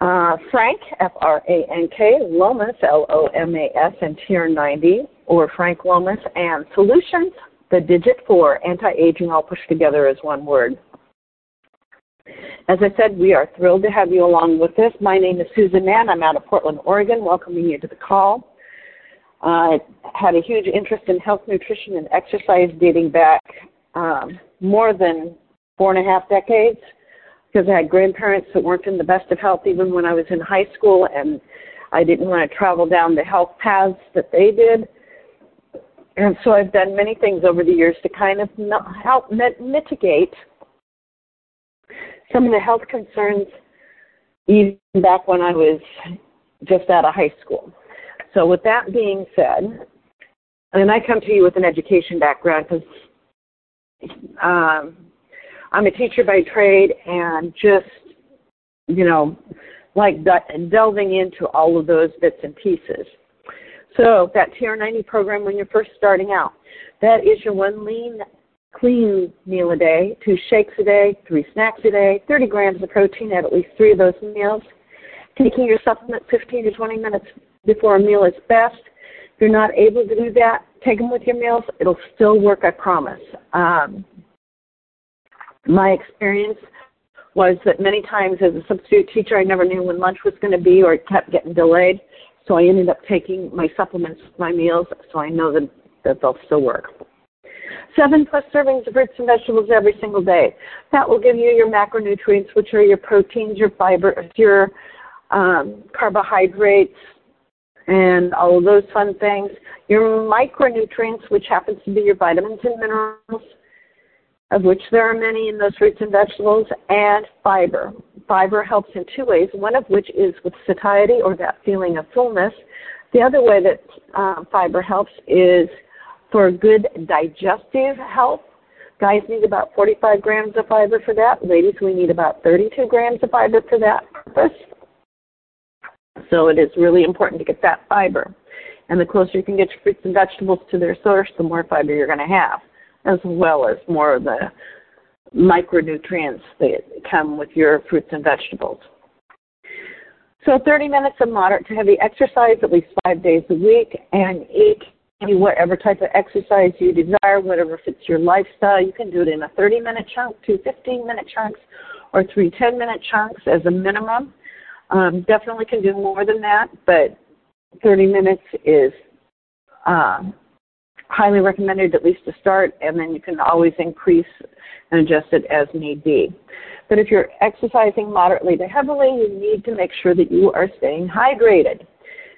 uh, Frank, F R A N K, Lomas, L O M A S, and TR90, or Frank Lomas, and Solutions, the digit for anti aging, all pushed together as one word. As I said, we are thrilled to have you along with us. My name is Susan Mahon. I'm out of Portland, Oregon, welcoming you to the call. I had a huge interest in health, nutrition, and exercise dating back um, more than four and a half decades because I had grandparents that weren't in the best of health even when I was in high school, and I didn't want to travel down the health paths that they did. And so I've done many things over the years to kind of help mitigate some of the health concerns even back when I was just out of high school. So with that being said, and I come to you with an education background because um, I'm a teacher by trade and just, you know, like delving into all of those bits and pieces. So that TR90 program when you're first starting out, that is your one lean, clean meal a day, two shakes a day, three snacks a day, 30 grams of protein at at least three of those meals. Taking your supplement 15 to 20 minutes before a meal is best. If you're not able to do that, take them with your meals. It'll still work, I promise. Um, my experience was that many times as a substitute teacher, I never knew when lunch was going to be or it kept getting delayed. So I ended up taking my supplements my meals so I know that, that they'll still work. Seven plus servings of fruits and vegetables every single day. That will give you your macronutrients, which are your proteins, your fiber, your um, carbohydrates, and all of those fun things. Your micronutrients, which happens to be your vitamins and minerals, of which there are many in those fruits and vegetables, and fiber. Fiber helps in two ways, one of which is with satiety or that feeling of fullness. The other way that uh, fiber helps is for good digestive health. Guys need about 45 grams of fiber for that. Ladies, we need about 32 grams of fiber for that purpose. So it is really important to get that fiber. And the closer you can get your fruits and vegetables to their source, the more fiber you're going to have as well as more of the micronutrients that come with your fruits and vegetables. So 30 minutes of moderate to heavy exercise at least five days a week and eat whatever type of exercise you desire, whatever fits your lifestyle. You can do it in a 30 minute chunk, two 15 minute chunks, or three 10 minute chunks as a minimum. Um, definitely can do more than that, but 30 minutes is uh, highly recommended at least to start, and then you can always increase and adjust it as need be. But if you're exercising moderately to heavily, you need to make sure that you are staying hydrated.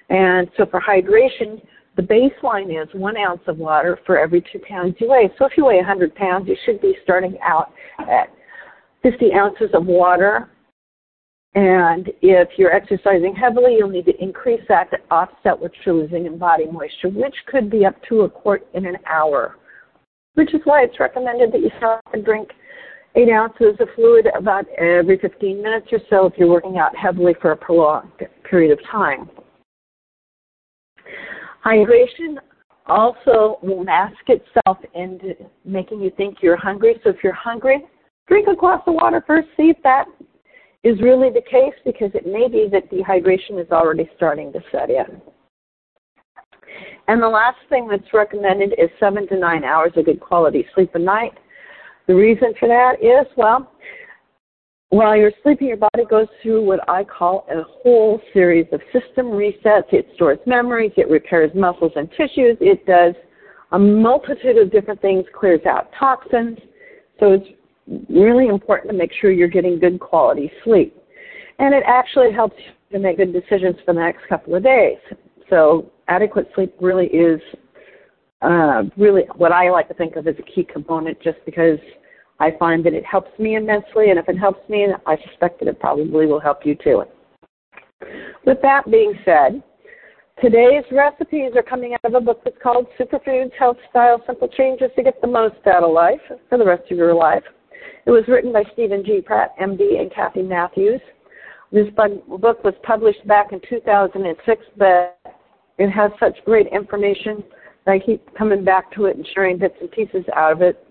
And so for hydration, the baseline is one ounce of water for every two pounds you weigh. So if you weigh 100 pounds, you should be starting out at 50 ounces of water and if you're exercising heavily, you'll need to increase that to offset what you're losing in body moisture, which could be up to a quart in an hour. Which is why it's recommended that you stop and drink eight ounces of fluid about every 15 minutes or so if you're working out heavily for a prolonged period of time. Hydration also will mask itself into making you think you're hungry. So if you're hungry, drink a glass of water first, see if that is really the case because it may be that dehydration is already starting to set in. And the last thing that's recommended is seven to nine hours of good quality sleep a night. The reason for that is, well, while you're sleeping, your body goes through what I call a whole series of system resets. It stores memories, it repairs muscles and tissues, it does a multitude of different things, clears out toxins. So it's really important to make sure you're getting good quality sleep. And it actually helps you to make good decisions for the next couple of days. So adequate sleep really is uh, really what I like to think of as a key component just because I find that it helps me immensely, and if it helps me, I suspect that it probably will help you too. With that being said, Today's recipes are coming out of a book that's called Superfoods Health Style Simple Changes to Get the Most Out of Life for the Rest of Your Life. It was written by Steven G. Pratt, MD, and Kathy Matthews. This book was published back in 2006, but it has such great information that I keep coming back to it and sharing bits and pieces out of it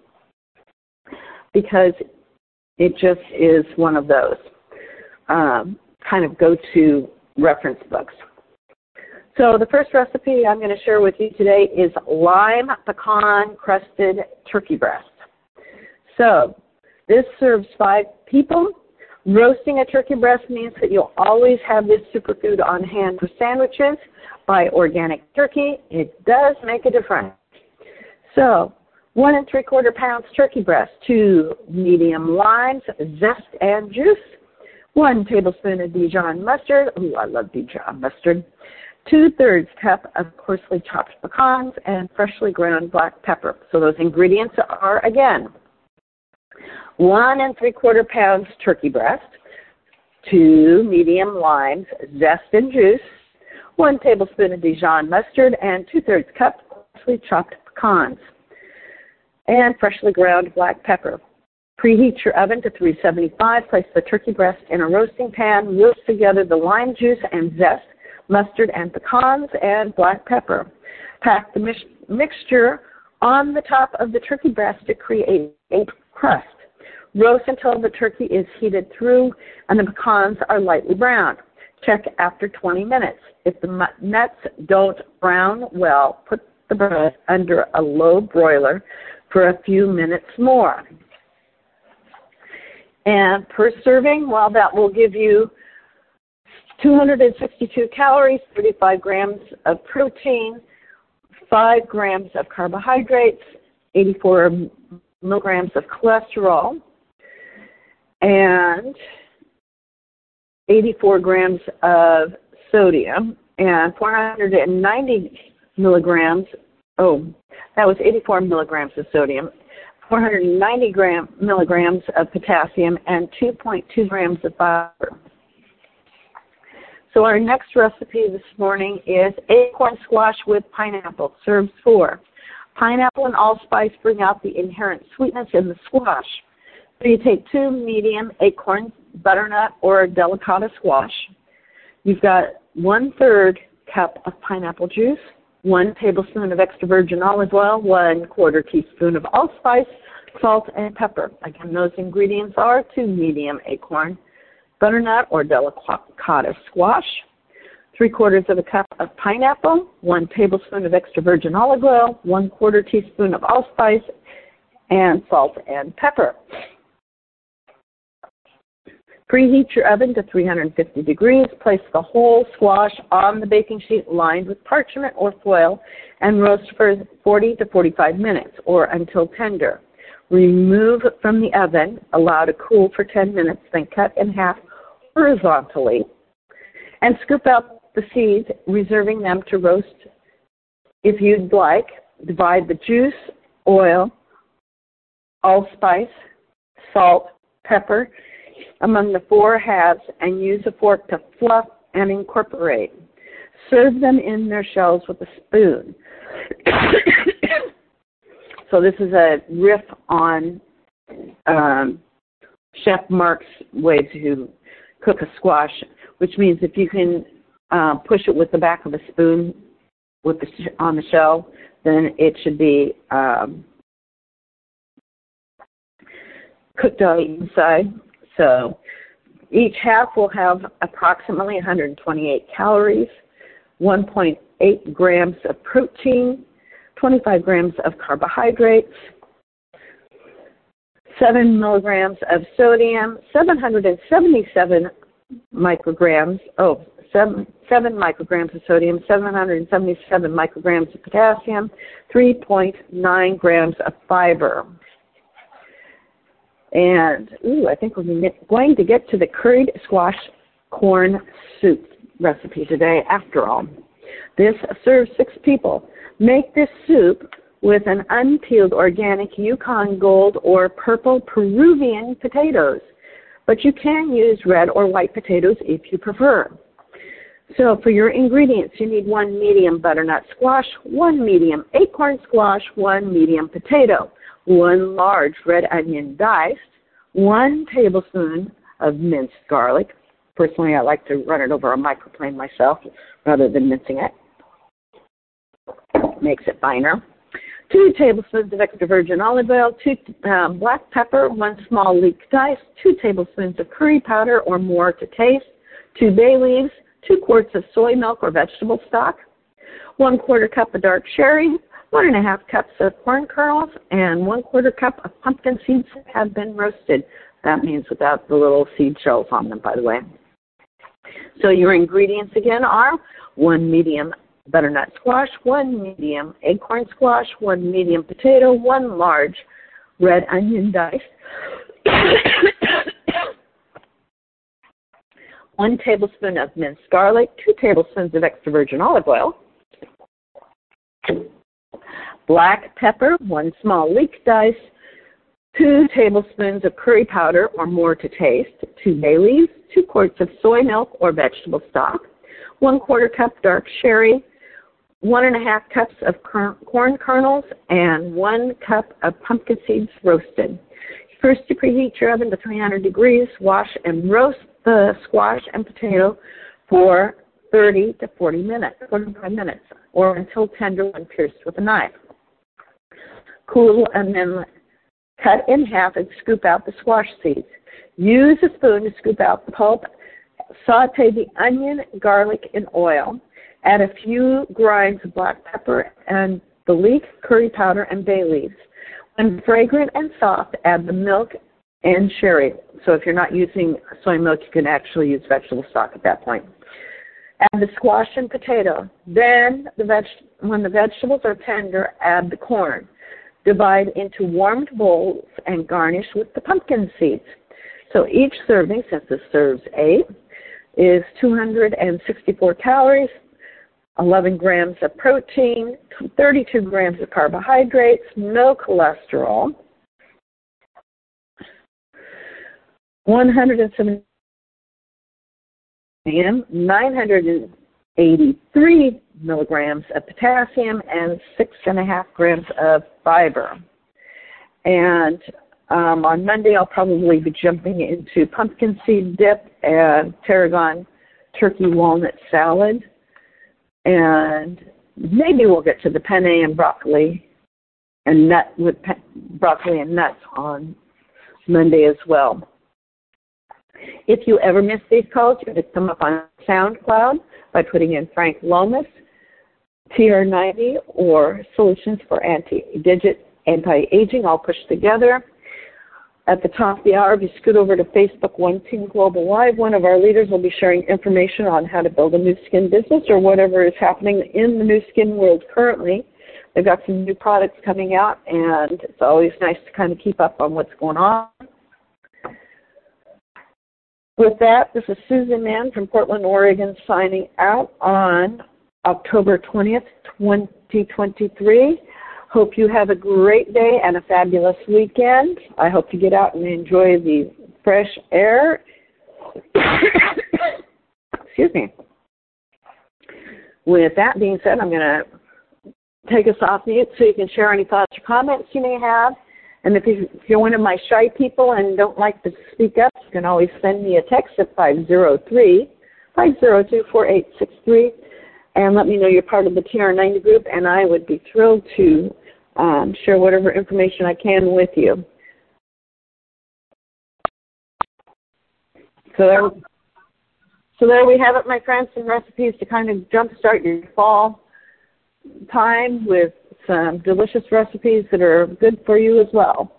because it just is one of those um, kind of go to reference books. So, the first recipe I'm going to share with you today is lime pecan crusted turkey breast. So, this serves five people. Roasting a turkey breast means that you'll always have this superfood on hand for sandwiches. Buy organic turkey. It does make a difference. So, one and three quarter pounds turkey breast, two medium limes, zest and juice, one tablespoon of Dijon mustard. Ooh, I love Dijon mustard. Two thirds cup of coarsely chopped pecans and freshly ground black pepper. So those ingredients are again one and three quarter pounds turkey breast, two medium limes, zest and juice, one tablespoon of Dijon mustard, and two thirds cup freshly chopped pecans, and freshly ground black pepper. Preheat your oven to 375. Place the turkey breast in a roasting pan. Roast together the lime juice and zest, mustard and pecans, and black pepper. Pack the mixture on the top of the turkey breast to create a crust. Roast until the turkey is heated through and the pecans are lightly browned. Check after 20 minutes. If the nuts don't brown well, put the bread under a low broiler for a few minutes more. And per serving, well, that will give you 262 calories, 35 grams of protein, 5 grams of carbohydrates, 84 milligrams of cholesterol, and 84 grams of sodium and 490 milligrams. Oh, that was 84 milligrams of sodium, 490 gram, milligrams of potassium, and 2.2 grams of fiber. So our next recipe this morning is acorn squash with pineapple. Serves four. Pineapple and allspice bring out the inherent sweetness in the squash. So you take two medium acorns, butternut or delicata squash. You've got one third cup of pineapple juice, one tablespoon of extra virgin olive oil, one quarter teaspoon of allspice, salt, and pepper. Again, those ingredients are two medium acorn, butternut or delicata squash, three quarters of a cup of pineapple, one tablespoon of extra virgin olive oil, one quarter teaspoon of allspice, and salt and pepper. Preheat your oven to 350 degrees. Place the whole squash on the baking sheet lined with parchment or foil and roast for 40 to 45 minutes or until tender. Remove from the oven, allow to cool for 10 minutes, then cut in half horizontally and scoop out the seeds, reserving them to roast if you'd like. Divide the juice, oil, allspice, salt, pepper, among the four halves and use a fork to fluff and incorporate. Serve them in their shells with a spoon. so this is a riff on um, Chef Mark's way to cook a squash, which means if you can uh, push it with the back of a spoon with the sh- on the shell, then it should be um, cooked on the inside. So each half will have approximately 128 calories, 1.8 grams of protein, 25 grams of carbohydrates, 7 milligrams of sodium, 777 micrograms, oh, 7, 7 micrograms of sodium, 777 micrograms of potassium, 3.9 grams of fiber. And, ooh, I think we're going to get to the curried squash corn soup recipe today after all. This serves six people. Make this soup with an unpeeled organic Yukon Gold or purple Peruvian potatoes, but you can use red or white potatoes if you prefer. So for your ingredients, you need one medium butternut squash, one medium acorn squash, one medium potato, one large red onion diced, one tablespoon of minced garlic. Personally, I like to run it over a microplane myself rather than mincing it. Makes it finer. Two tablespoons of extra virgin olive oil, two um, black pepper, one small leek diced, two tablespoons of curry powder or more to taste, two bay leaves, two quarts of soy milk or vegetable stock, one quarter cup of dark sherry, one and a half cups of corn kernels, and one quarter cup of pumpkin seeds that have been roasted. That means without the little seed shells on them, by the way. So your ingredients again are one medium butternut squash, one medium acorn squash, one medium potato, one large red onion diced, one tablespoon of minced garlic, two tablespoons of extra virgin olive oil, black pepper, one small leek dice, two tablespoons of curry powder or more to taste, two bay leaves, two quarts of soy milk or vegetable stock, one quarter cup dark sherry, one and a half cups of corn kernels, and one cup of pumpkin seeds roasted. First, you preheat your oven to 300 degrees. Wash and roast the squash and potato for 30 to 40 minutes, 45 minutes, or until tender when pierced with a knife. Cool and then cut in half and scoop out the squash seeds. Use a spoon to scoop out the pulp. Saute the onion, garlic, in oil. Add a few grinds of black pepper and the leek, curry powder, and bay leaves. When fragrant and soft, add the milk and sherry. So if you're not using soy milk, you can actually use vegetable stock at that point. Add the squash and potato. Then, the veg- when the vegetables are tender, add the corn. Divide into warmed bowls and garnish with the pumpkin seeds. So each serving, since this serves eight, is 264 calories, 11 grams of protein, 32 grams of carbohydrates, no cholesterol, 170 983 milligrams of potassium, and six and a half grams of fiber. And um, on Monday, I'll probably be jumping into pumpkin seed dip and tarragon turkey walnut salad. And maybe we'll get to the penne and broccoli and nut with pe- broccoli and nuts on Monday as well. If you ever miss these calls, you can come up on SoundCloud by putting in Frank Lomas, TR90, or Solutions for Anti-Digit Anti-Aging, all pushed together. At the top of the hour, if you scoot over to Facebook One Team Global Live, one of our leaders will be sharing information on how to build a Nu Skin business or whatever is happening in the Nu Skin world currently. They've got some new products coming out, and it's always nice to kind of keep up on what's going on. With that, this is Susan Mahon from Portland, Oregon, signing out on October 20th, 2023. Hope you have a great day and a fabulous weekend. I hope you get out and enjoy the fresh air. Excuse me. With that being said, I'm going to take us off mute so you can share any thoughts or comments you may have. And if, you, if you're one of my shy people and don't like to speak up, you can always send me a text at 503 502 4863 and let me know you're part of the TR90 group, and I would be thrilled to um, share whatever information I can with you. So there, so there we have it, my friends, some recipes to kind of jumpstart your fall time with some delicious recipes that are good for you as well.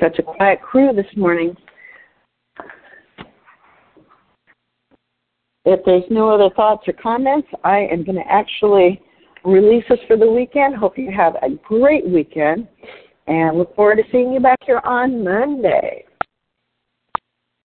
Such a quiet crew this morning. If there's no other thoughts or comments, I am going to actually release us for the weekend. Hope you have a great weekend and look forward to seeing you back here on Monday.